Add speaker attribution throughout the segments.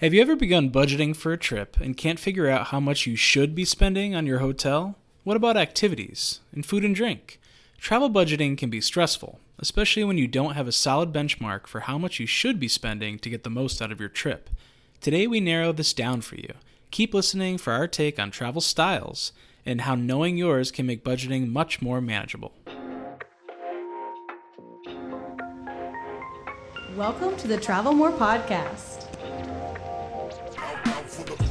Speaker 1: Have you ever begun budgeting for a trip and can't figure out how much you should be spending on your hotel? What about activities and food and drink? Travel budgeting can be stressful, especially when you don't have a solid benchmark for how much you should be spending to get the most out of your trip. Today we narrow this down for you. Keep listening for our take on travel styles and how knowing yours can make budgeting much more manageable.
Speaker 2: Welcome to the Travel More podcast.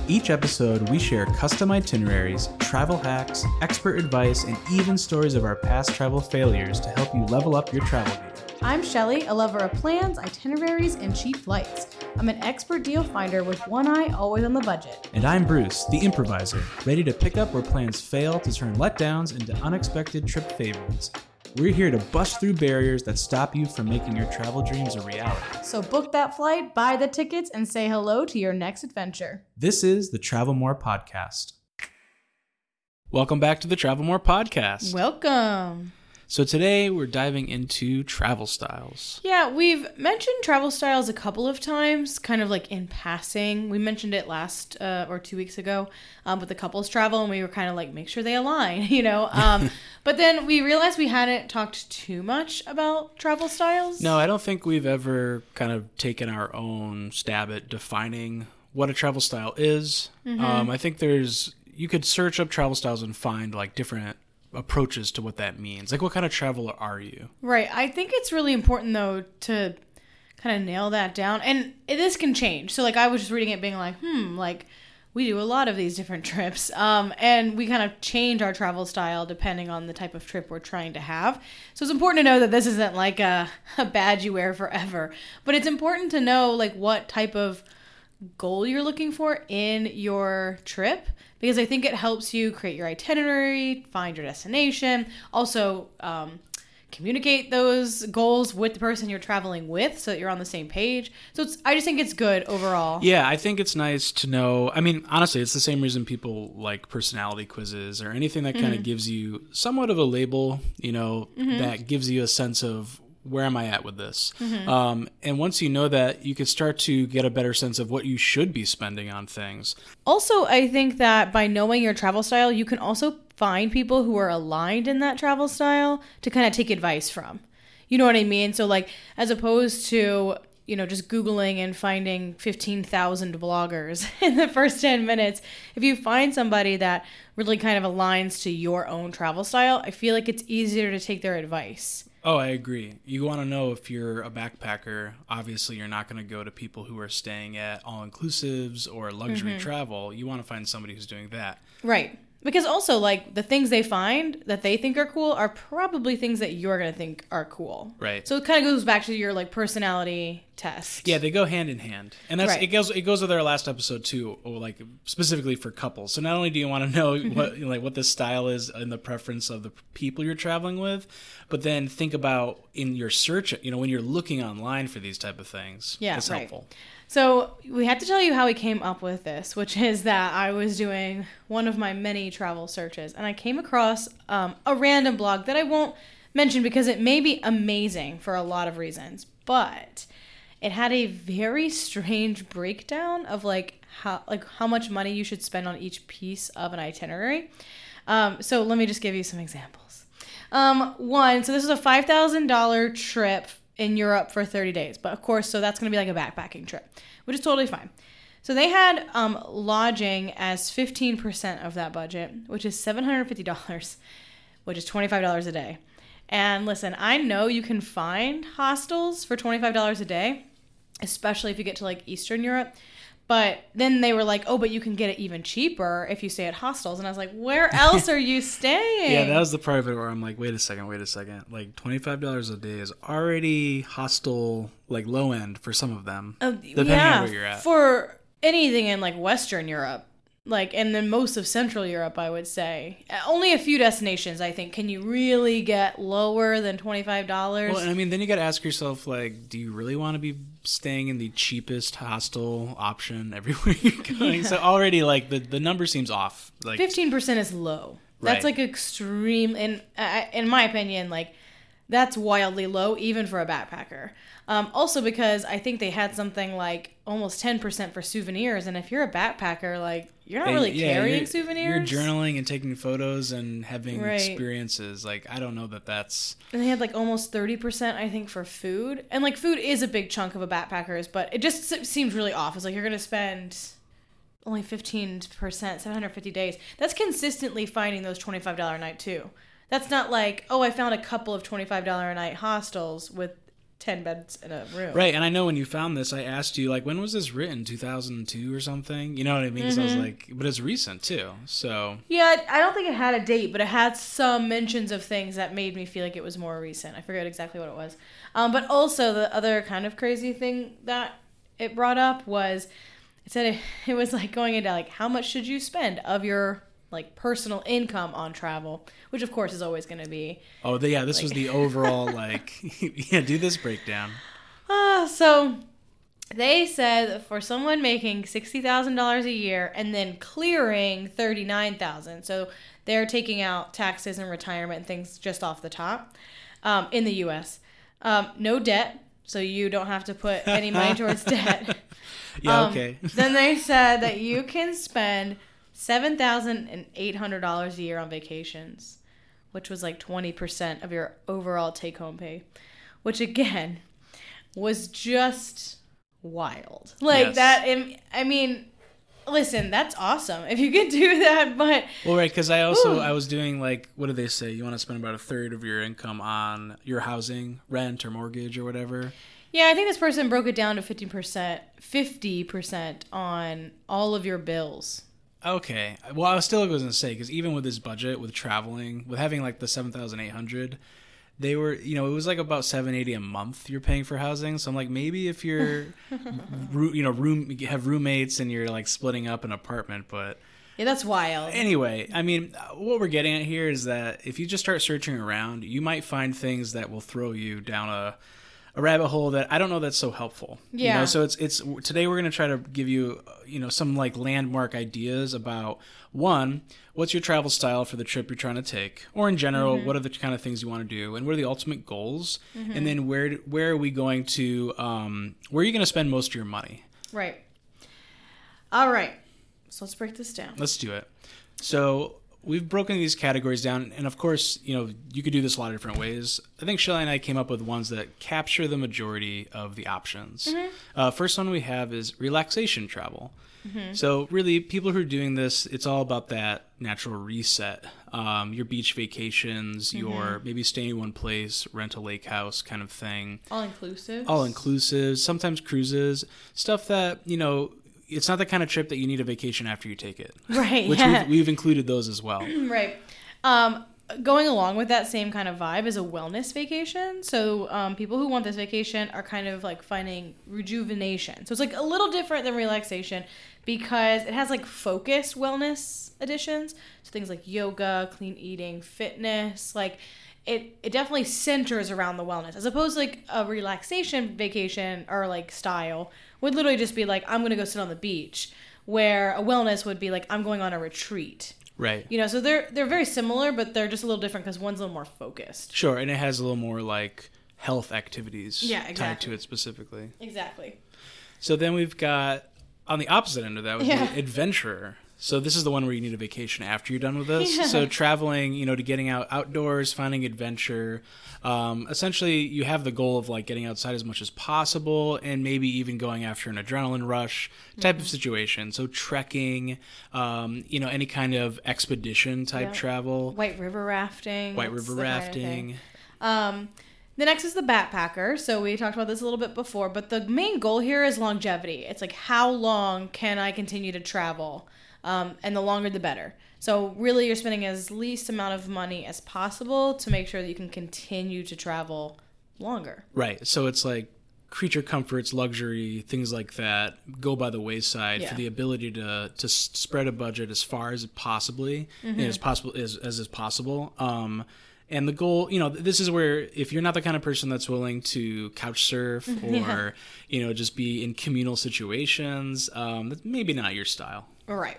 Speaker 1: Each episode, we share custom itineraries, travel hacks, expert advice, and even stories of our past travel failures to help you level up your travel game.
Speaker 2: I'm Shelly, a lover of plans, itineraries, and cheap flights. I'm an expert deal finder with one eye always on the budget.
Speaker 1: And I'm Bruce, the improviser, ready to pick up where plans fail to turn letdowns into unexpected trip favorites. We're here to bust through barriers that stop you from making your travel dreams a reality.
Speaker 2: So book that flight, buy the tickets, and say hello to your next adventure.
Speaker 1: This is the Travel More Podcast. Welcome back to the Travel More Podcast.
Speaker 2: Welcome.
Speaker 1: So today we're diving into travel styles.
Speaker 2: Yeah, we've mentioned travel styles a couple of times, kind of like in passing. We mentioned it last uh, or two weeks ago um, with the couples travel, and we were kind of like, make sure they align, you know? Um, but then we realized we hadn't talked too much about travel styles.
Speaker 1: No, I don't think we've ever kind of taken our own stab at defining what a travel style is. Um, I think there's, you could search up travel styles and find like different approaches to what that means. Like, what kind of traveler are you?
Speaker 2: Right. I think it's really important though to kind of nail that down. And this can change. So like I was just reading it being like, hmm, like we do a lot of these different trips. Um, and we kind of change our travel style depending on the type of trip we're trying to have. So it's important to know that this isn't like a, a badge you wear forever. But it's important to know like what type of goal you're looking for in your trip because I think it helps you create your itinerary, find your destination, also um, communicate those goals with the person you're traveling with so that you're on the same page. So it's, I just think it's good overall.
Speaker 1: Yeah, I think it's nice to know. I mean, honestly, it's the same reason people like personality quizzes or anything that kind of gives you somewhat of a label, you know, that gives you a sense of where am I at with this? Um, and once you know that, you can start to get a better sense of what you should be spending on things.
Speaker 2: Also, I think that by knowing your travel style, you can also find people who are aligned in that travel style to kind of take advice from. You know what I mean? So, like, as opposed to, you know, just Googling and finding 15,000 bloggers in the first 10 minutes, if you find somebody that really kind of aligns to your own travel style, I feel like it's easier to take their advice.
Speaker 1: Oh, I agree. You want to know if you're a backpacker, obviously you're not going to go to people who are staying at all inclusives or luxury mm-hmm. travel. You want to find somebody who's doing that.
Speaker 2: Right. Because also, like, the things they find that they think are cool are probably things that you're going to think are cool.
Speaker 1: Right.
Speaker 2: So it kind of goes back to your, like, personality test.
Speaker 1: Yeah, they go hand in hand, and that's
Speaker 2: Right.
Speaker 1: it. goes it goes with our last episode too, or like specifically for couples. So not only do you want to know what like what the style is and the preference of the people you're traveling with, but then think about in your search. You know, when you're looking online for these type of things,
Speaker 2: Yeah,
Speaker 1: it's
Speaker 2: right.
Speaker 1: helpful.
Speaker 2: So we had to tell you how we came up with this, which is that I was doing one of my many travel searches, and I came across um, a random blog that I won't mention because it may be amazing for a lot of reasons, but it had a very strange breakdown of like how like how much money you should spend on each piece of an itinerary. Um, so let me just give you some examples. Um, one, so this is a five thousand dollar trip in Europe for thirty days, but of course, so that's going to be like a backpacking trip, which is totally fine. So they had um, lodging as fifteen percent of that budget, which is seven hundred fifty dollars, which is twenty five dollars a day. And listen, I know you can find hostels for twenty five dollars a day, especially if you get to like Eastern Europe. But then they were like, "Oh, but you can get it even cheaper if you stay at hostels." And I was like, "Where else are you staying?"
Speaker 1: Yeah, that was the part of it where I'm like, wait a second, wait a second. Like twenty five dollars a day is already hostel like low end for some of them,
Speaker 2: Uh,
Speaker 1: depending
Speaker 2: yeah,
Speaker 1: on where you're at.
Speaker 2: for anything in like Western Europe, like and then most of Central Europe, I would say. Only a few destinations, I think, can you really get lower than twenty five dollars.
Speaker 1: Well, and I mean, then you got to ask yourself, like, do you really want to be staying in the cheapest hostel option everywhere you're going? So already, like, the the number seems off. Like,
Speaker 2: Fifteen percent is low. That's
Speaker 1: Right.
Speaker 2: like extreme, in uh, in my opinion, like That's wildly low, even for a backpacker. Um, also, because I think they had something like almost 10% for souvenirs. And if you're a backpacker, like, you're not really
Speaker 1: yeah,
Speaker 2: carrying
Speaker 1: you're-
Speaker 2: souvenirs.
Speaker 1: You're journaling and taking photos and having
Speaker 2: Right.
Speaker 1: experiences. Like I don't know that that's
Speaker 2: And they had like almost 30%, I think, for food. And like food is a big chunk of a backpacker's, but it just se- seems really off. It's like you're going to spend only 15%, 750 days. That's consistently finding those $25 a night too. That's not like, oh, I found a couple of $25 a night hostels with 10 beds in a room.
Speaker 1: right. And I know when you found this, I asked you like, when was this written? 2002 or something? You know what I mean? I
Speaker 2: Mm-hmm.
Speaker 1: was like, but it's recent too. So
Speaker 2: Yeah, I don't think it had a date, but it had some mentions of things that made me feel like it was more recent. I forget exactly what it was. Um, but also, the other kind of crazy thing that it brought up was it said it, it was like going into like how much should you spend of your like personal income on travel, which of course is always going to be.
Speaker 1: oh the, yeah, this was the overall like yeah. Do this breakdown.
Speaker 2: Ah, so they said that for someone making sixty thousand dollars a year and then clearing thirty nine thousand, so they're taking out taxes and retirement and things just off the top um, in the U.S. Um, no debt, so you don't have to put any money towards debt.
Speaker 1: Yeah.
Speaker 2: Um,
Speaker 1: okay.
Speaker 2: then they said that you can spend seven thousand and eight hundred dollars a year on vacations, which was like twenty percent of your overall take home pay, which again was just wild. Like
Speaker 1: Yes.
Speaker 2: that. I mean, listen, that's awesome if you could do that, but
Speaker 1: Well, right, because I also
Speaker 2: Ooh.
Speaker 1: I was doing like what do they say? You want to spend about a third of your income on your housing, rent, or mortgage, or whatever.
Speaker 2: yeah, I think this person broke it down to fifty percent, fifty percent on all of your bills.
Speaker 1: Okay. Well, I was still going to say because even with this budget, with traveling, with having like the seven thousand eight hundred, they were you know it was like about seven eighty a month you're paying for housing. So I'm like maybe if you're, you know, room you have roommates and you're like splitting up an apartment, but
Speaker 2: Yeah, that's wild.
Speaker 1: anyway, I mean, what we're getting at here is that if you just start searching around, you might find things that will throw you down a a rabbit hole that I don't know that's so helpful. You
Speaker 2: Yeah.
Speaker 1: know, so it's it's today we're going to try to give you uh, you know some like landmark ideas about one, what's your travel style for the trip you're trying to take, or in general, what are the kind of things you want to do, and what are the ultimate goals, and then where where are we going to um, where are you going to spend most of your money?
Speaker 2: Right. All right. So let's break this down.
Speaker 1: Let's do it. So we've broken these categories down, and of course, you know, you could do this a lot of different ways. I think Shelly and I came up with ones that capture the majority of the options. Uh, first one we have is relaxation travel. So really, people who are doing this, it's all about that natural reset. Um, your beach vacations, your maybe staying in one place, rent a lake house kind of thing
Speaker 2: All inclusive.
Speaker 1: all inclusive, sometimes cruises, stuff that, you know, it's not the kind of trip that you need a vacation after you take it.
Speaker 2: Right,
Speaker 1: Which
Speaker 2: yeah.
Speaker 1: we've, we've included those as well.
Speaker 2: Right. Um, going along with that same kind of vibe is a wellness vacation. So um, people who want this vacation are kind of like finding rejuvenation. So it's like a little different than relaxation because it has like focus wellness additions. So things like yoga, clean eating, fitness, like it, it definitely centers around the wellness as opposed to like a relaxation vacation or like style would literally just be like I'm gonna go sit on the beach where a wellness would be like I'm going on a retreat.
Speaker 1: Right.
Speaker 2: You know, so they're they're very similar, but they're just a little different because one's a little more focused.
Speaker 1: Sure. And it has a little more like health activities
Speaker 2: Yeah,
Speaker 1: tied to it specifically.
Speaker 2: Exactly.
Speaker 1: So then we've got on the opposite end of that would
Speaker 2: Yeah.
Speaker 1: be adventurer. So this is the one where you need a vacation after you're done with this.
Speaker 2: Yeah.
Speaker 1: So traveling, you know, to getting out outdoors, finding adventure. Um, essentially, you have the goal of like getting outside as much as possible, and maybe even going after an adrenaline rush type
Speaker 2: Mm-hmm.
Speaker 1: of situation. So trekking, um, you know, any kind of expedition type
Speaker 2: Yeah.
Speaker 1: travel,
Speaker 2: White river rafting.
Speaker 1: white river
Speaker 2: the kind of
Speaker 1: rafting.
Speaker 2: Um, the next is the backpacker. So we talked about this a little bit before, but the main goal here is longevity. It's like how long can I continue to travel, um, and the longer the better. So really, you're spending as least amount of money as possible to make sure that you can continue to travel longer.
Speaker 1: Right. So it's like creature comforts, luxury, things like that go by the wayside
Speaker 2: Yeah.
Speaker 1: for the ability to to spread a budget as far as possibly
Speaker 2: Mm-hmm.
Speaker 1: and as possible as, as is possible. Um, and the goal, you know, this is where if you're not the kind of person that's willing to couch surf or
Speaker 2: Yeah.
Speaker 1: you know just be in communal situations, um, that's maybe not your style.
Speaker 2: Right.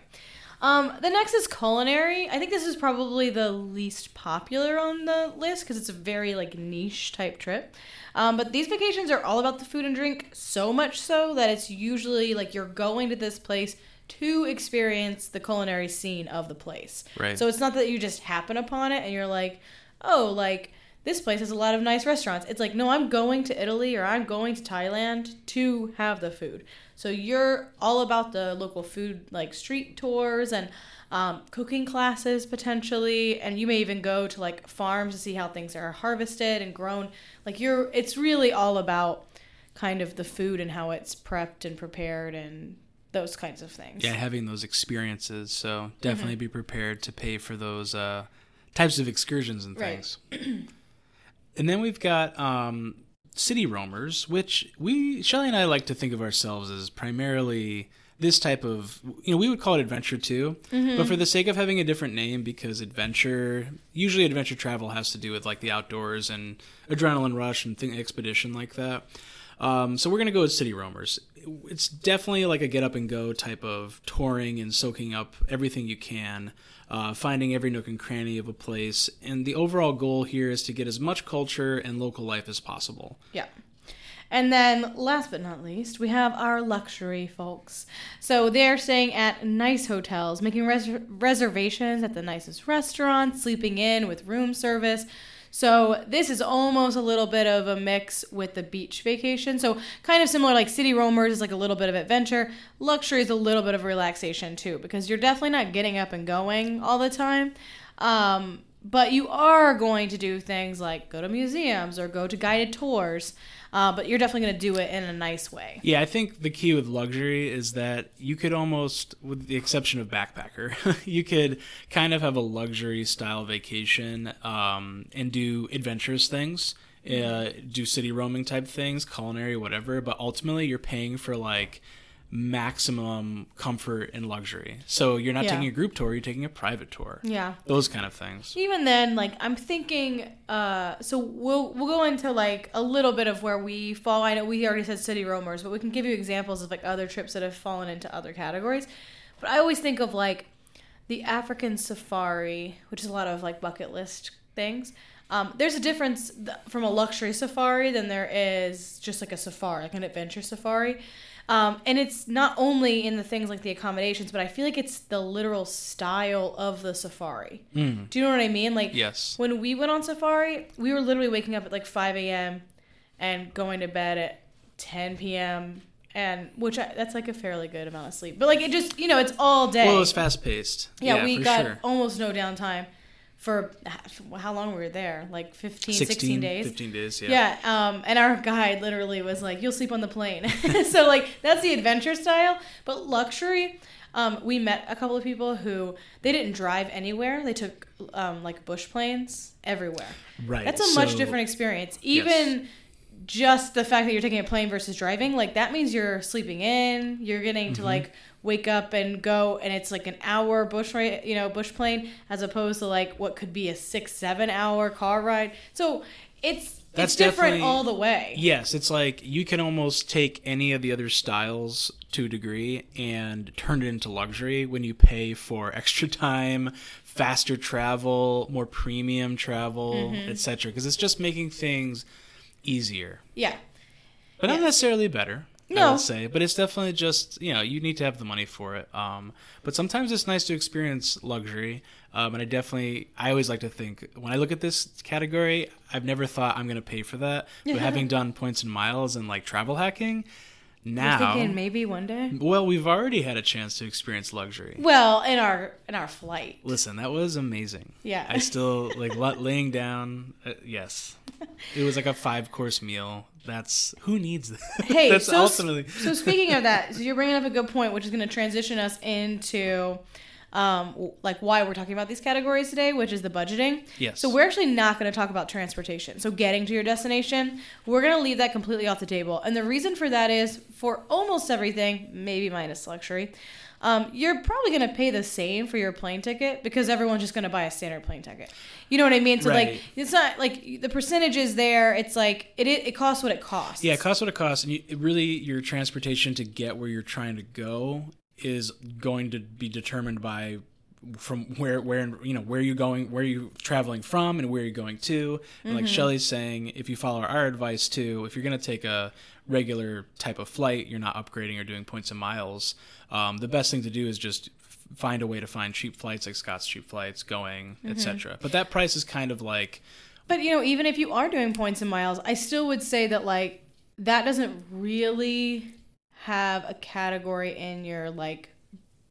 Speaker 2: Um, the next is culinary. I think this is probably the least popular on the list because it's a very like niche type trip. Um, but these vacations are all about the food and drink, so much so that it's usually like you're going to this place to experience the culinary scene of the place.
Speaker 1: Right.
Speaker 2: So it's not that you just happen upon it and you're like, oh, like this place has a lot of nice restaurants. It's like, no, I'm going to Italy or I'm going to Thailand to have the food. So you're all about the local food, like street tours and um, cooking classes potentially, and you may even go to like farms to see how things are harvested and grown. Like you're, it's really all about kind of the food and how it's prepped and prepared and those kinds of things.
Speaker 1: Yeah, having those experiences. So definitely be prepared to pay for those uh, types of excursions and
Speaker 2: Right.
Speaker 1: and then we've got um, city roamers, which we Shelly and I like to think of ourselves as primarily this type of you know we would call it adventure too. But for the sake of having a different name because adventure usually adventure travel has to do with like the outdoors and adrenaline rush and thing expedition like that. Um, so we're gonna go with city roamers it's definitely like a get up and go type of touring and soaking up everything you can uh, finding every nook and cranny of a place and the overall goal here is to get as much culture and local life as possible
Speaker 2: Yeah. And then, last but not least, we have our luxury folks. So they're staying at nice hotels, making res- reservations at the nicest restaurants, sleeping in with room service. So this is almost a little bit of a mix with the beach vacation. So kind of similar, like city roamers is like a little bit of adventure. Luxury is a little bit of relaxation too, because you're definitely not getting up and going all the time. Um, but you are going to do things like go to museums or go to guided tours. Uh, but you're definitely going to do it in a nice way.
Speaker 1: Yeah, I think the key with luxury is that you could almost, with the exception of backpacker, you could kind of have a luxury style vacation um, and do adventurous things, uh, do city roaming type things, culinary, whatever. But ultimately, you're paying for like maximum comfort and luxury. So you're not
Speaker 2: Yeah.
Speaker 1: taking a group tour; you're taking a private tour.
Speaker 2: Yeah.
Speaker 1: Those kind of things.
Speaker 2: Even then, like I'm thinking, uh, so we'll we'll go into like a little bit of where we fall. I know we already said city roamers, but we can give you examples of like other trips that have fallen into other categories. But I always think of like the African safari, which is a lot of like bucket list things. Um, there's a difference th- from a luxury safari than there is just like a safari, like an adventure safari. Um, and it's not only in the things like the accommodations, but I feel like it's the literal style of the safari.
Speaker 1: Mm.
Speaker 2: Do you know what I mean? Like
Speaker 1: Yes.
Speaker 2: when we went on safari, we were literally waking up at like 5 a.m. and going to bed at 10 p.m. and which I, that's like a fairly good amount of sleep. But like it just you know it's all day.
Speaker 1: Well, it was fast paced.
Speaker 2: yeah, we
Speaker 1: for
Speaker 2: got
Speaker 1: sure.
Speaker 2: almost no downtime for how long were we there? Like 15, 16, days.
Speaker 1: 15 days, yeah.
Speaker 2: Yeah, um, and our guide literally was like, "You'll sleep on the plane." so like that's the adventure style, but luxury. Um, we met a couple of people who they didn't drive anywhere. They took um, like bush planes everywhere.
Speaker 1: Right.
Speaker 2: That's a much different experience. Even just the fact that you're taking a plane versus driving, like that means you're sleeping in. You're getting
Speaker 1: Mm-hmm.
Speaker 2: to like wake up and go, and it's like an hour bush ride, you know, bush plane, as opposed to like what could be a six, seven hour car ride. So it's
Speaker 1: That's
Speaker 2: it's different all the way.
Speaker 1: Yes, it's like you can almost take any of the other styles to a degree and turn it into luxury when you pay for extra time, faster travel, more premium travel,
Speaker 2: Mm-hmm.
Speaker 1: etc. Because it's just making things easier,
Speaker 2: Yeah.
Speaker 1: but not
Speaker 2: Yeah.
Speaker 1: necessarily better. I
Speaker 2: No.
Speaker 1: would say, but it's definitely just you know you need to have the money for it. Um, but sometimes it's nice to experience luxury. Um, and I definitely, I always like to think when I look at this category, I've never thought I'm going to pay for that. But having done points and miles and like travel hacking, now,
Speaker 2: thinking maybe one day.
Speaker 1: well, we've already had a chance to experience luxury.
Speaker 2: Well, in our in our flight.
Speaker 1: Listen, that was amazing.
Speaker 2: Yeah.
Speaker 1: I still like laying down. Uh, yes, it was like a five course meal. That's who needs that.
Speaker 2: Hey,
Speaker 1: that's
Speaker 2: so,
Speaker 1: ultimately.
Speaker 2: so speaking of that, so you're bringing up a good point, which is going to transition us into um, like why we're talking about these categories today, which is the budgeting.
Speaker 1: Yes.
Speaker 2: So we're actually not going to talk about transportation. So getting to your destination, we're going to leave that completely off the table. And the reason for that is for almost everything, maybe minus luxury. Um, you're probably going to pay the same for your plane ticket because everyone's just going to buy a standard plane ticket. You know what I mean? So
Speaker 1: Right.
Speaker 2: like, it's not like the percentage is there. It's like it it, it costs what it costs.
Speaker 1: Yeah, it costs what it costs, and you, really your transportation to get where you're trying to go is going to be determined by from where where you know where you're going where you're traveling from and where you're going to. And like Shelly's saying if you follow our advice too if you're going to take a regular type of flight you're not upgrading or doing points and miles um, the best thing to do is just find a way to find cheap flights like Scott's cheap flights going etc but that price is kind of like
Speaker 2: But you know, even if you are doing points and miles, I still would say that like that doesn't really have a category in your like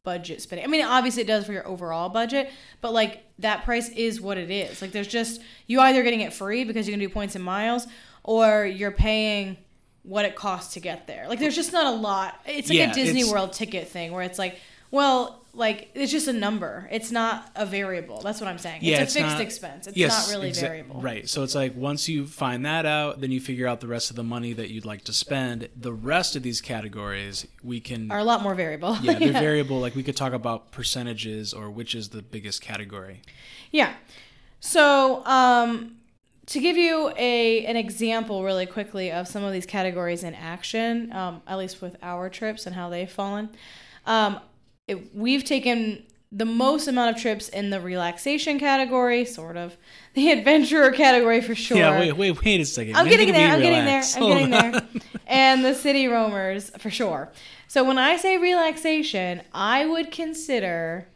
Speaker 2: budget spending. I mean, obviously it does for your overall budget, but like that price is what it is. Like there's just you either getting it free because you can do points and miles or you're paying what it costs to get there. Like there's just not a lot. It's like
Speaker 1: Yeah,
Speaker 2: a Disney World ticket thing where it's like, well, like it's just a number. It's not a variable. That's what I'm saying.
Speaker 1: Yeah,
Speaker 2: it's a fixed
Speaker 1: not-
Speaker 2: expense. It's
Speaker 1: yes,
Speaker 2: not really
Speaker 1: exa-
Speaker 2: variable.
Speaker 1: Right. So it's like once you find that out, then you figure out the rest of the money that you'd like to spend. The rest of these categories, we can.
Speaker 2: Are a lot more variable.
Speaker 1: yeah, they're variable. Like we could talk about percentages or which is the biggest category.
Speaker 2: Yeah. So, um, to give you a an example really quickly of some of these categories in action, um, at least with our trips and how they've fallen, um, it, we've taken the most amount of trips in the relaxation category, sort of, the adventurer category for sure.
Speaker 1: Yeah. Wait. Wait. Wait a second.
Speaker 2: I'm getting there. I'm getting there. I'm
Speaker 1: Hold
Speaker 2: getting
Speaker 1: on.
Speaker 2: there. And the city roamers for sure. So when I say relaxation, I would consider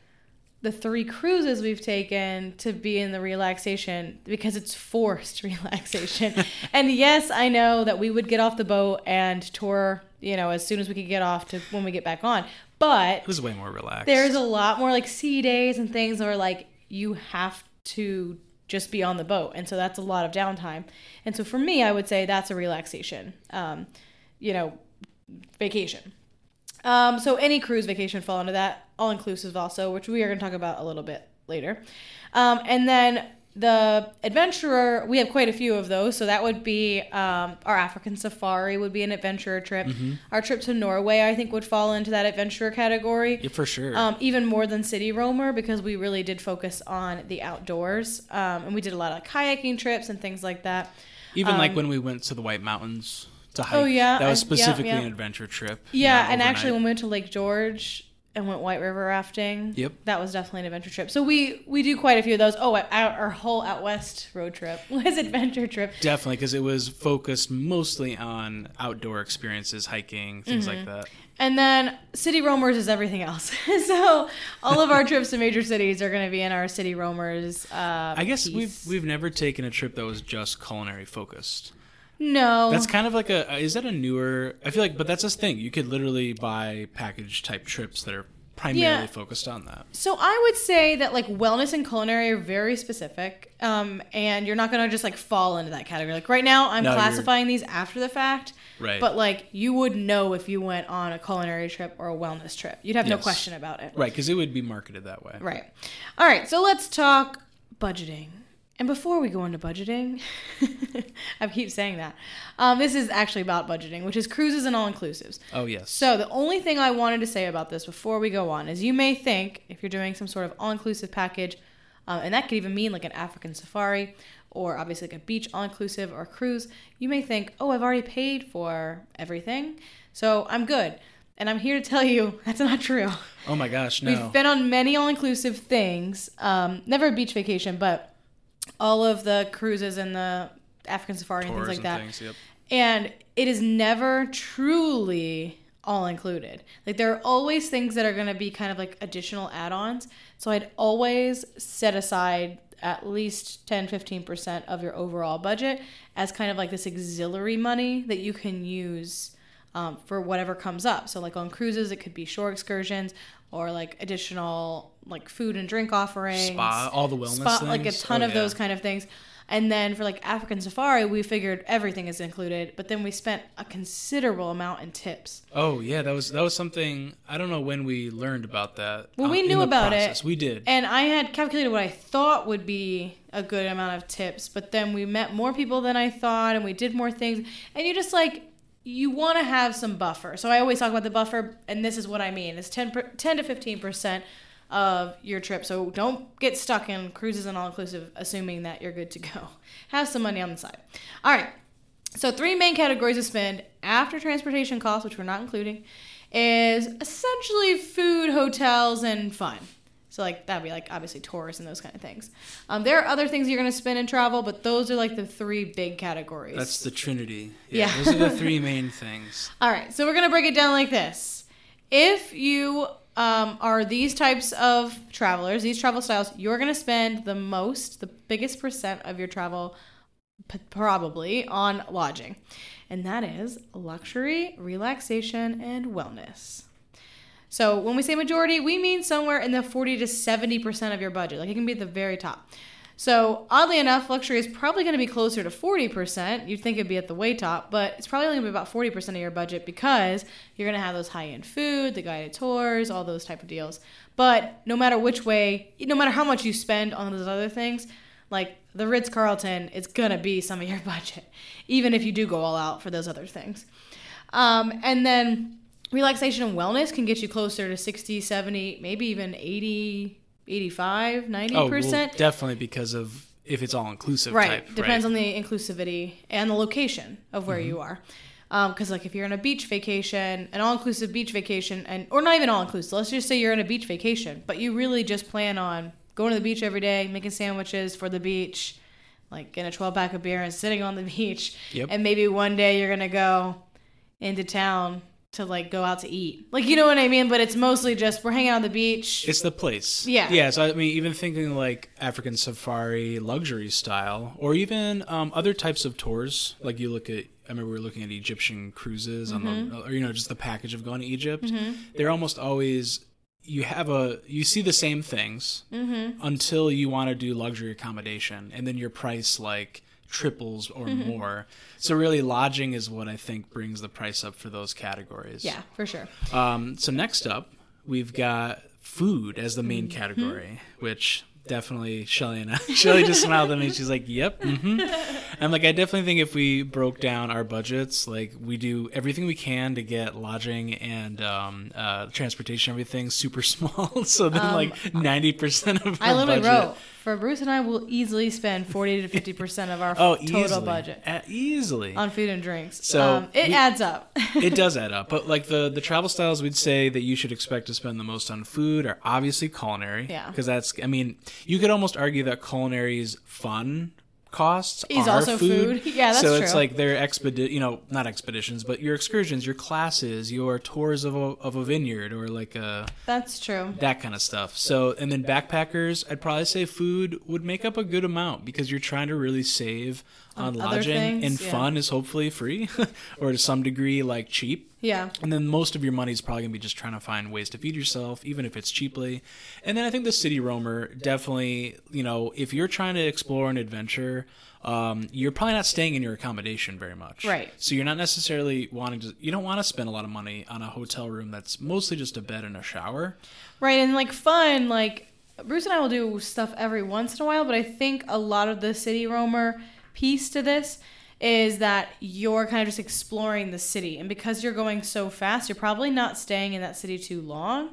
Speaker 2: the three cruises we've taken to be in the relaxation because it's forced relaxation. and yes, I know that we would get off the boat and tour, you know, as soon as we could get off to when we get back on. But
Speaker 1: It was way more relaxed.
Speaker 2: there's a lot more like sea days and things where like you have to just be on the boat and so that's a lot of downtime. And so for me i would say that's a relaxation um, you know vacation. Um, so any cruise vacation fall into that all inclusive also which we are going to talk about a little bit later. Um, and then the adventurer we have quite a few of those so that would be um, our african safari would be an adventurer trip our trip to norway i think would fall into that adventurer category
Speaker 1: Yeah, for sure.
Speaker 2: um, even more than City Roamer because we really did focus on the outdoors um, and we did a lot of kayaking trips and things like that.
Speaker 1: Even like
Speaker 2: um,
Speaker 1: when we went to the White Mountains to hike.
Speaker 2: Oh, yeah,
Speaker 1: That was
Speaker 2: I- yeah,
Speaker 1: specifically
Speaker 2: yeah.
Speaker 1: an adventure trip.
Speaker 2: Yeah, and actually when we went to Lake George and went white river rafting,
Speaker 1: Yep.
Speaker 2: that was definitely an adventure trip. So we we do quite a few of those. Oh, our, whole out west road trip was adventure trip.
Speaker 1: Definitely, because it was focused mostly on outdoor experiences, hiking, things
Speaker 2: Mm-hmm.
Speaker 1: like that.
Speaker 2: And then City Roamers is everything else. so all of our trips to major cities are going to be in our City Roamers. Uh,
Speaker 1: I guess
Speaker 2: piece.
Speaker 1: we've we've never taken a trip that was just culinary focused.
Speaker 2: No.
Speaker 1: That's kind of like a is that a newer? I feel like, but that's a thing. You could literally buy package type trips that are primarily
Speaker 2: Yeah.
Speaker 1: focused on that.
Speaker 2: So I would say that like wellness and culinary are very specific, um, and you're not gonna just like fall into that category. Like right now, I'm
Speaker 1: No, you're-
Speaker 2: classifying these after the fact,
Speaker 1: Right.
Speaker 2: But like you would know if you went on a culinary trip or a wellness trip. You'd have no question about it.
Speaker 1: Right, because it would be marketed that way.
Speaker 2: Right. All right. So let's talk budgeting. And before we go into budgeting, I keep saying that. Um, this is actually about budgeting, which is cruises and all inclusives.
Speaker 1: Oh yes.
Speaker 2: So the only thing I wanted to say about this before we go on is you may think if you're doing some sort of all-inclusive package, um, and that could even mean like an African safari or obviously like a beach all-inclusive or cruise, you may think, oh, I've already paid for everything, so I'm good. And I'm here to tell you that's not true.
Speaker 1: oh my gosh, no.
Speaker 2: We've been on many all-inclusive things, um, never a beach vacation, but all of the cruises and the African safari and things like that.
Speaker 1: things, yep.
Speaker 2: And it is never truly all included. Like there are always things that are going to be kind of like additional add-ons. So I'd always set aside at least 10 15% of your overall budget as kind of like this auxiliary money that you can use um, for whatever comes up. So like on cruises it could be shore excursions or like additional like food and drink offerings
Speaker 1: Spa, all the wellness
Speaker 2: spot like a ton
Speaker 1: Oh,
Speaker 2: of
Speaker 1: yeah.
Speaker 2: those kind of things. And then for like African safari, we figured everything is included, but then we spent a considerable amount in tips.
Speaker 1: Oh yeah, that was that was something. I don't know when we learned about that.
Speaker 2: Well,
Speaker 1: uh,
Speaker 2: we
Speaker 1: in
Speaker 2: knew about
Speaker 1: process.
Speaker 2: it.
Speaker 1: We did.
Speaker 2: And I had calculated what I thought would be a good amount of tips, but then we met more people than I thought and we did more things. And you just like you want to have some buffer. So I always talk about the buffer and this is what I mean. It's 10 10 to 15% of your trip. So don't get stuck in cruises and all inclusive assuming that you're good to go. Have some money on the side. All right. So three main categories of spend after transportation costs, which we're not including, is essentially food, hotels, and fun. So like that'd be like obviously tours and those kind of things. Um, there are other things you're gonna spend in travel, but those are like the three big categories.
Speaker 1: That's the trinity.
Speaker 2: Yeah.
Speaker 1: Those are the three main things.
Speaker 2: All right, so we're gonna break it down like this. If you um, are these types of travelers, these travel styles, you're gonna spend the most, the biggest percent of your travel, p- probably on lodging, and that is luxury, relaxation, and wellness. So when we say majority, we mean somewhere in the 40 to 70% of your budget. Like it can be at the very top. So oddly enough, luxury is probably going to be closer to 40%. You'd think it'd be at the way top, but it's probably going to be about 40% of your budget because you're going to have those high-end food, the guided tours, all those type of deals. But no matter which way, no matter how much you spend on those other things, like the Ritz Carlton, it's going to be some of your budget, even if you do go all out for those other things. Um, and then relaxation and wellness can get you closer to 60 70 maybe even 80 85 90
Speaker 1: Oh, well,
Speaker 2: percent
Speaker 1: definitely because of if it's all inclusive.
Speaker 2: right
Speaker 1: Type,
Speaker 2: depends
Speaker 1: right.
Speaker 2: on the inclusivity and the location of where mm-hmm. you are um, because like if you're on a beach vacation an all-inclusive beach vacation and or not even all-inclusive let's just say you're on a beach vacation but you really just plan on going to the beach every day making sandwiches for the beach like getting a 12 pack of beer and sitting on the beach
Speaker 1: Yep.
Speaker 2: and maybe one day you're gonna go into town to like go out to eat like you know what i mean but it's mostly just we're hanging out on the beach
Speaker 1: It's the place.
Speaker 2: Yeah.
Speaker 1: Yeah. So I mean, even thinking like African safari luxury style, or even um, other types of tours. Like you look at, I remember we were looking at Egyptian cruises on
Speaker 2: Mm-hmm.
Speaker 1: the, or you know, just the package of going to Egypt. They're almost always you have a you see the same things
Speaker 2: Mm-hmm.
Speaker 1: until you want to do luxury accommodation, and then your price like triples or
Speaker 2: Mm-hmm.
Speaker 1: more. So really, lodging is what I think brings the price up for those categories.
Speaker 2: yeah for sure
Speaker 1: Um, so next up, we've got food as the
Speaker 2: Mm-hmm.
Speaker 1: main category, which definitely Shelly and I. Shelly just smiled at me. She's like, "Yep." hmm I'm like, I definitely think if we broke down our budgets, like we do everything we can to get lodging and um, uh, transportation, everything super small. so then, like ninety percent of our
Speaker 2: Um, I literally
Speaker 1: budget,
Speaker 2: wrote for Bruce and I we'll easily spend forty to fifty percent of our
Speaker 1: oh,
Speaker 2: total
Speaker 1: easily,
Speaker 2: budget
Speaker 1: Uh, easily.
Speaker 2: on food and drinks.
Speaker 1: So,
Speaker 2: um, it
Speaker 1: we-
Speaker 2: adds up.
Speaker 1: it does add up. But like the the travel styles we'd say that you should expect to spend the most on food are obviously culinary.
Speaker 2: Yeah.
Speaker 1: Because that's I mean, you could almost argue that culinary is fun costs
Speaker 2: Is
Speaker 1: are
Speaker 2: also food. Yeah, that's
Speaker 1: so it's
Speaker 2: true.
Speaker 1: like their expedi you know not expeditions but your excursions your classes your tours of a, of a vineyard or like a
Speaker 2: That's true.
Speaker 1: that kind of stuff so and then backpackers i'd probably say food would make up a good amount because you're trying to really save on,
Speaker 2: On
Speaker 1: lodging
Speaker 2: things,
Speaker 1: and
Speaker 2: yeah.
Speaker 1: fun is hopefully free or to some degree like cheap
Speaker 2: Yeah.
Speaker 1: and then most of your money is probably gonna be just trying to find ways to feed yourself, even if it's cheaply. And then I think the city roamer definitely, you know, if you're trying to explore an adventure, um, you're probably not staying in your accommodation very much.
Speaker 2: Right.
Speaker 1: So you're not necessarily wanting to. You don't want to spend a lot of money on a hotel room that's mostly just a bed and a shower.
Speaker 2: Right, and like fun, like Bruce and I will do stuff every once in a while, but I think a lot of the city roamer piece to this is that you're kind of just exploring the city, and because you're going so fast, you're probably not staying in that city too long,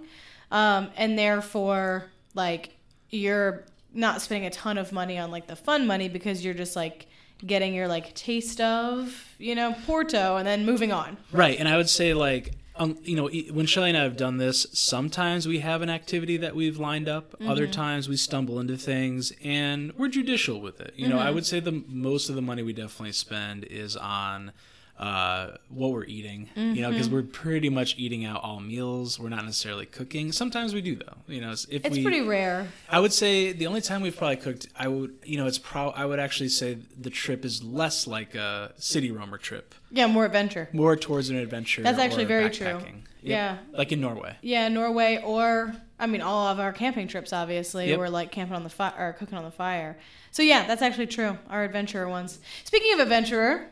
Speaker 2: um, and therefore, like you're not spending a ton of money on like the fun money because you're just like getting your like taste of you know Porto and then moving on.
Speaker 1: Right, and I would say like um, you know when Shelly and I have done this, sometimes we have an activity that we've lined up. Other times we stumble into things, and we're judicial with it. You know, I would say the most of the money we definitely spend is on. Uh, what we're eating, you know, because we're pretty much eating out all meals. We're not necessarily cooking. Sometimes we do though. You know, if
Speaker 2: It's
Speaker 1: we,
Speaker 2: pretty rare.
Speaker 1: I would say the only time we've probably cooked, I would, you know, it's pro. I would actually say the trip is less like a city roamer trip
Speaker 2: Yeah, more adventure.
Speaker 1: more towards an adventure.
Speaker 2: That's actually very true.
Speaker 1: Yep.
Speaker 2: Yeah.
Speaker 1: like in Norway.
Speaker 2: Yeah, Norway or I mean all of our camping trips obviously
Speaker 1: Yep.
Speaker 2: were like camping on the fire or cooking on the fire. So yeah, that's actually true. Our adventurer ones. Speaking of adventurer,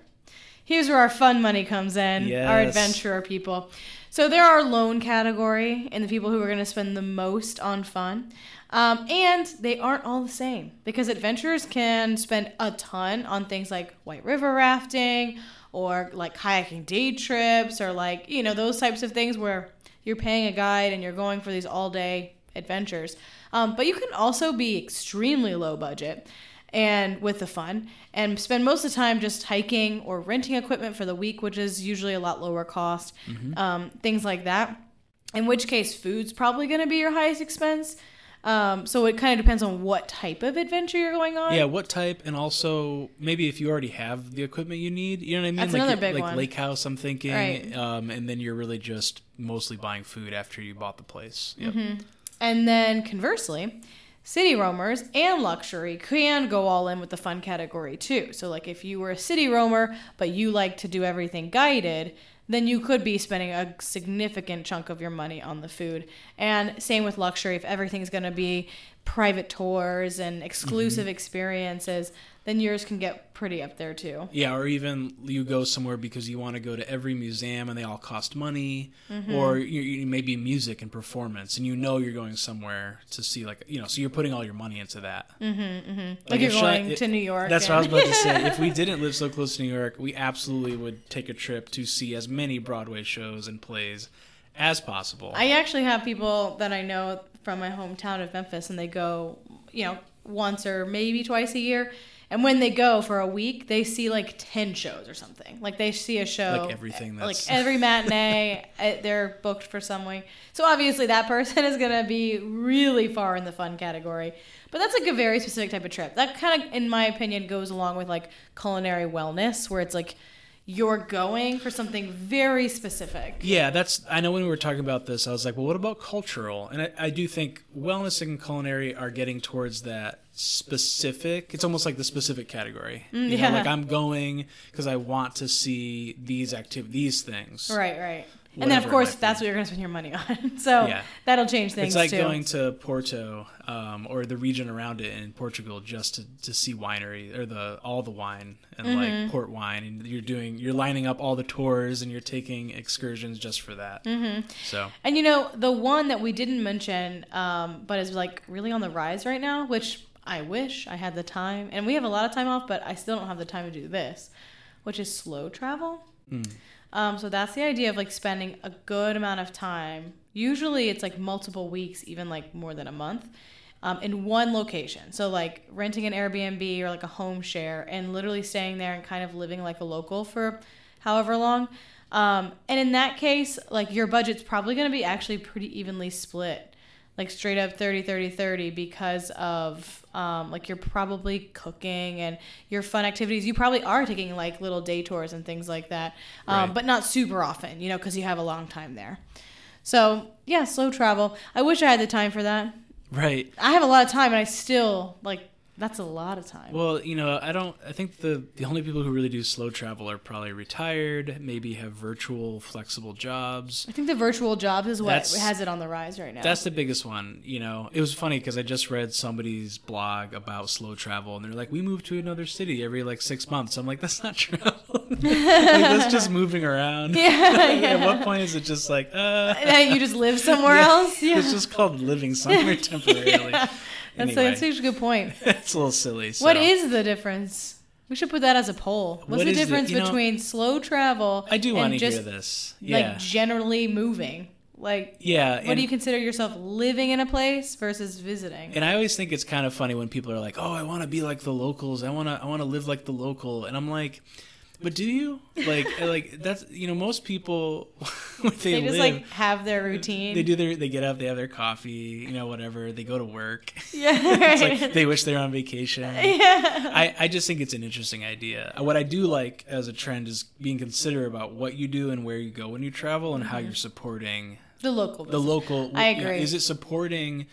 Speaker 2: here's where our fun money comes in. Our
Speaker 1: Yes.
Speaker 2: adventurer people. So there are loan category and the people who are going to spend the most on fun. Um, and they aren't all the same because adventurers can spend a ton on things like white river rafting or like kayaking day trips or like, you know, those types of things where you're paying a guide and you're going for these all day adventures. Um, but you can also be extremely low budget and with the fun and spend most of the time just hiking or renting equipment for the week, which is usually a lot lower cost. Um, things like that. In which case, food's probably going to be your highest expense. Um, so it kind of depends on what type of adventure you're going on.
Speaker 1: Yeah, what type, and also maybe if you already have the equipment you need, you know what I mean?
Speaker 2: That's
Speaker 1: like
Speaker 2: another big
Speaker 1: like
Speaker 2: one.
Speaker 1: lake house, I'm thinking,
Speaker 2: Right.
Speaker 1: um, and then you're really just mostly buying food after you bought the place. Yep.
Speaker 2: Mm-hmm. And then conversely, city roamers and luxury can go all in with the fun category too. So, like if you were a city roamer, but you like to do everything guided, then you could be spending a significant chunk of your money on the food. And same with luxury. If everything's going to be private tours and exclusive mm-hmm. experiences, then yours can get pretty up there too.
Speaker 1: Yeah, or even you go somewhere because you want to go to every museum and they all cost money,
Speaker 2: Mm-hmm.
Speaker 1: or you, you maybe music and performance, and you know you're going somewhere to see like you know, so you're putting all your money into that. Mm-hmm,
Speaker 2: Like, you're going to New York.
Speaker 1: That's what I was about to say. If we didn't live so close to New York, we absolutely would take a trip to see as many Broadway shows and plays as possible.
Speaker 2: I actually have people that I know from my hometown of Memphis, and they go, you know, once or maybe twice a year. And when they go for a week, they see like ten shows or something. Like they see a show,
Speaker 1: Like everything that's.
Speaker 2: like every matinee, eh, they're booked for some week. So obviously, that person is gonna be really far in the fun category. But that's like a very specific type of trip. That kind of, in my opinion, goes along with like culinary wellness, where it's like you're going for something very specific.
Speaker 1: Yeah, that's. I know when we were talking about this, I was like, well, what about cultural? And I, I do think wellness and culinary are getting towards that specific. It's almost like the specific category. you know,
Speaker 2: yeah.
Speaker 1: like I'm going because I want to see these active these things.
Speaker 2: Right, right. And then, of course, that's what you're going to spend your money on. so
Speaker 1: Yeah.
Speaker 2: that'll change things
Speaker 1: It's like
Speaker 2: too.
Speaker 1: going to Porto um, or the region around it in Portugal just to, to see winery or the all the wine and
Speaker 2: Mm-hmm.
Speaker 1: like port wine and you're doing you're lining up all the tours and you're taking excursions just for that. Mm-hmm. So
Speaker 2: and you know, the one that we didn't mention, um, but is like really on the rise right now, which I wish I had the time, and we have a lot of time off, but I still don't have the time to do this, which is slow travel. Um, so that's the idea of like spending a good amount of time. Usually it's like multiple weeks, even like more than a month, um, in one location. So like renting an Airbnb or like a home share and literally staying there and kind of living like a local for however long. Um, and in that case, like your budget's probably going to be actually pretty evenly split like straight up 30 30 30 because of um, like you're probably cooking and your fun activities you probably are taking like little day tours and things like that um,
Speaker 1: Right.
Speaker 2: but not super often you know because you have a long time there so yeah slow travel i wish i had the time for that
Speaker 1: right.
Speaker 2: i have a lot of time and i still like that's a lot of time
Speaker 1: Well, you know, I don't. I think the the only people who really do slow travel are probably retired, maybe have virtual, flexible jobs.
Speaker 2: i think the virtual jobs is what
Speaker 1: That's-
Speaker 2: has it on the rise right now
Speaker 1: That's the biggest one. You know, it was funny because I just read somebody's blog about slow travel, and they're like, "We move to another city every like six months." I'm like, "That's not travel. like, that's just moving around."
Speaker 2: yeah, yeah.
Speaker 1: At what point is it just like, uh,
Speaker 2: you just live somewhere
Speaker 1: Yeah.
Speaker 2: else yeah
Speaker 1: it's just called living somewhere temporarily.
Speaker 2: that's,
Speaker 1: Anyway,
Speaker 2: that's such a good point
Speaker 1: it's a little silly. So.
Speaker 2: What is the difference? We should put that as a poll. What's
Speaker 1: What
Speaker 2: the
Speaker 1: is the-
Speaker 2: difference
Speaker 1: know-
Speaker 2: between slow travel
Speaker 1: I do
Speaker 2: and
Speaker 1: want to
Speaker 2: just
Speaker 1: hear this. Yeah,
Speaker 2: like generally moving? Like,
Speaker 1: yeah.
Speaker 2: what
Speaker 1: and-
Speaker 2: do you consider yourself living in a place versus visiting?
Speaker 1: And I always think it's kind of funny when people are like, "Oh, I want to be like the locals. I want to I want to live like the local." And I'm like, "But do you?" Like like that's you know, most people they,
Speaker 2: they just
Speaker 1: live
Speaker 2: like have their routine.
Speaker 1: they do their they get up, they have their coffee, you know, whatever. They go to work.
Speaker 2: Yeah,
Speaker 1: it's
Speaker 2: right.
Speaker 1: like they wish they were on vacation.
Speaker 2: yeah.
Speaker 1: I, I just think it's an interesting idea. Uh, what I do like as a trend is being considerate about what you do and where you go when you travel and how mm-hmm. you're supporting
Speaker 2: The local.
Speaker 1: the local
Speaker 2: I
Speaker 1: you know,
Speaker 2: agree.
Speaker 1: is it supporting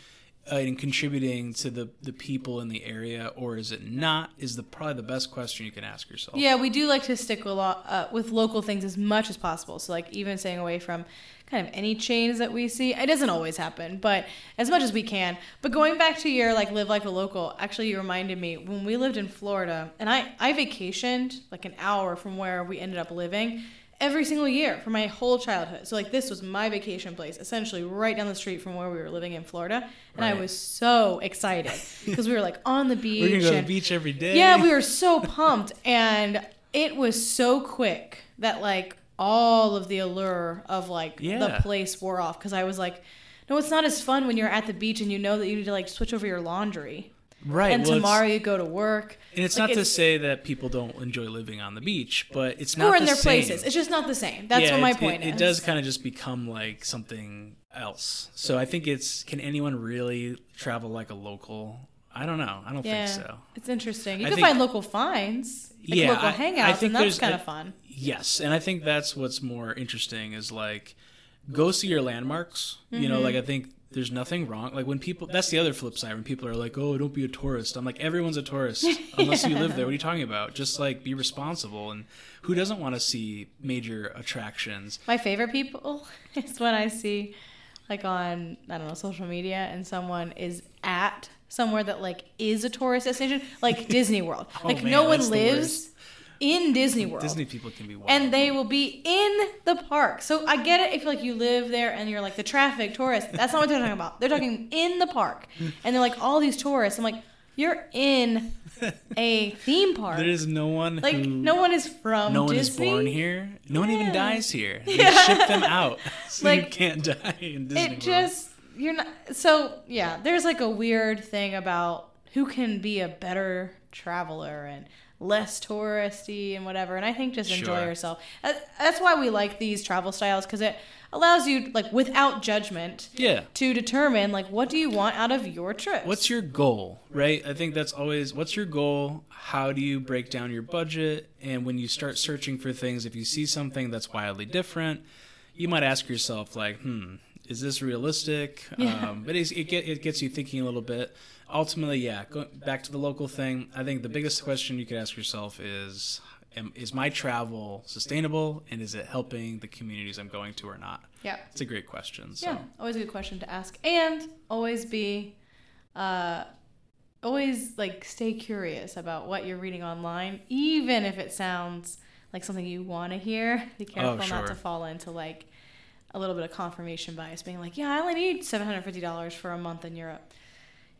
Speaker 1: uh, and contributing to the the people in the area or is it not is the probably the best question you can ask yourself
Speaker 2: Yeah, we do like to stick a lot uh, with local things as much as possible. So, like, even staying away from kind of any chains that we see. It doesn't always happen, but as much as we can. But going back to your like live like a local, actually, you reminded me when we lived in Florida, and I I vacationed like an hour from where we ended up living. Every single year for my whole childhood. So, like, this was my vacation place, essentially right down the street from where we were living in Florida. And I was so excited because we were like on the beach.
Speaker 1: we're gonna go to the beach every day
Speaker 2: yeah, we were so pumped, and it was so quick that like all of the allure of like
Speaker 1: Yeah.
Speaker 2: the place wore off because I was like, no, it's not as fun when you're at the beach and you know that you need to like switch over your laundry.
Speaker 1: Right,
Speaker 2: And
Speaker 1: well,
Speaker 2: tomorrow you go to work.
Speaker 1: And it's
Speaker 2: Like,
Speaker 1: not to say that people don't enjoy living on the beach, but it's not
Speaker 2: Or in
Speaker 1: the
Speaker 2: their
Speaker 1: same.
Speaker 2: places. It's just not the same. That's
Speaker 1: Yeah,
Speaker 2: what my point
Speaker 1: it,
Speaker 2: is.
Speaker 1: It does kind of just become like something else. So I think it's can anyone really travel like a local? I don't know. I don't
Speaker 2: Yeah,
Speaker 1: think so.
Speaker 2: it's interesting. You
Speaker 1: I
Speaker 2: can
Speaker 1: think-
Speaker 2: find local finds, like
Speaker 1: Yeah,
Speaker 2: local
Speaker 1: I-
Speaker 2: hangouts,
Speaker 1: I think
Speaker 2: and that's kind of fun.
Speaker 1: Yes, and I think that's what's more interesting is like go see your landmarks. You
Speaker 2: Mm-hmm.
Speaker 1: know, like I think there's nothing wrong. Like when people, that's the other flip side. When people are like, "Oh, don't be a tourist," I'm like, everyone's a tourist unless you live there. What are you talking about? Just like be responsible. And who doesn't want to see major attractions?
Speaker 2: My favorite people is when I see, like on I don't know social media, and someone is at somewhere that like is a tourist destination, like Disney World.
Speaker 1: Oh,
Speaker 2: like
Speaker 1: man,
Speaker 2: no one lives in Disney World.
Speaker 1: Disney people can be wild.
Speaker 2: and they will be in the park. So I get it if like you live there and you're like the traffic tourist. That's not what they're talking about. They're talking in the park, and they're like all these tourists. I'm like, you're in a theme park.
Speaker 1: there is no one
Speaker 2: like
Speaker 1: who,
Speaker 2: no one is from
Speaker 1: no one
Speaker 2: Disney.
Speaker 1: is born here. No one even dies here. They
Speaker 2: Yeah.
Speaker 1: ship them out, so you
Speaker 2: Like,
Speaker 1: can't die in Disney
Speaker 2: It
Speaker 1: World.
Speaker 2: just you're not. So yeah, there's like a weird thing about who can be a better traveler and less touristy and whatever. And I think just enjoy
Speaker 1: Sure.
Speaker 2: yourself. Uh, That's why we like these travel styles because it allows you like without judgment
Speaker 1: yeah.
Speaker 2: to determine like what do you want out of your trip.
Speaker 1: What's your goal, right? I think that's always what's your goal? How do you break down your budget? And when you start searching for things, if you see something that's wildly different, you might ask yourself, like, hmm, is this realistic?
Speaker 2: Yeah.
Speaker 1: Um, but it, get, it gets you thinking a little bit. Ultimately, yeah, going back to the local thing, I think the biggest question you could ask yourself is, am, is my travel sustainable? And is it helping the communities I'm going to or not?
Speaker 2: yeah.
Speaker 1: It's a great question. So.
Speaker 2: Yeah, always a good question to ask, and always be, uh, always like stay curious about what you're reading online, even if it sounds like something you want to hear. Be careful not
Speaker 1: sure.
Speaker 2: to fall into like a little bit of confirmation bias, being like, "Yeah, I only need seven hundred fifty dollars for a month in Europe."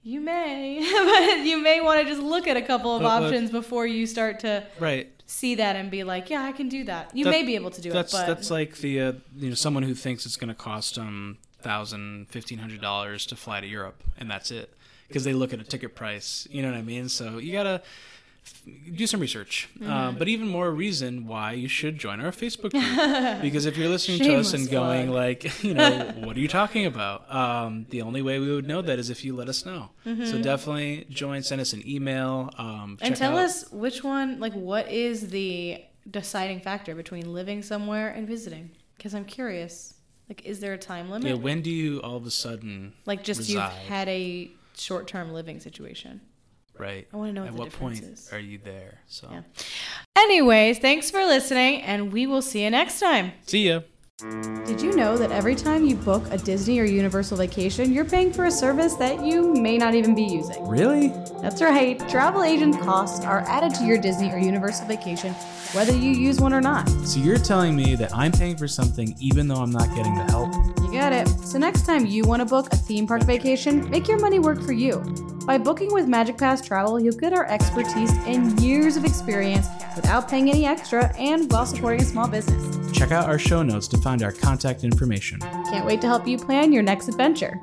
Speaker 2: You may, but you may want to just look at a couple of
Speaker 1: But- but-
Speaker 2: options before you start to
Speaker 1: Right.
Speaker 2: see that and be like, "Yeah, I can do that." You
Speaker 1: That-
Speaker 2: may be able to do
Speaker 1: that's
Speaker 2: it, but
Speaker 1: that's like the uh, you know someone who thinks it's going to cost um thousand fifteen hundred dollars to fly to Europe and that's it because they look at a ticket price you know what I mean so you gotta do some research
Speaker 2: Mm-hmm.
Speaker 1: um, but even more reason why you should join our Facebook group because if you're listening to us and going
Speaker 2: plug.
Speaker 1: like you know what are you talking about um, the only way we would know that is if you let us know so definitely join send us an email um,
Speaker 2: Mm-hmm. And tell
Speaker 1: out-
Speaker 2: us which one, like, what is the deciding factor between living somewhere and visiting? Because I'm curious. Like, is there a time limit?
Speaker 1: yeah when do you all of a sudden
Speaker 2: like, just
Speaker 1: reside.
Speaker 2: you've had a short term living situation.
Speaker 1: Right.
Speaker 2: I wanna know what
Speaker 1: At
Speaker 2: the
Speaker 1: what point
Speaker 2: is.
Speaker 1: are you there? So
Speaker 2: Yeah. Anyways, thanks for listening, and we will see you next time.
Speaker 1: see ya.
Speaker 2: Did you know that every time you book a Disney or Universal vacation, you're paying for a service that you may not even be using?
Speaker 1: Really?
Speaker 2: That's right. Travel agent costs are added to your Disney or Universal vacation, whether you use one or not.
Speaker 1: So you're telling me that I'm paying for something even though I'm not getting the help?
Speaker 2: You got it. So next time you want to book a theme park vacation, make your money work for you. By booking with Magic Pass Travel, you'll get our expertise and years of experience without paying any extra and while supporting a small business.
Speaker 1: Check out our show notes to find our contact information.
Speaker 2: Can't wait to help you plan your next adventure.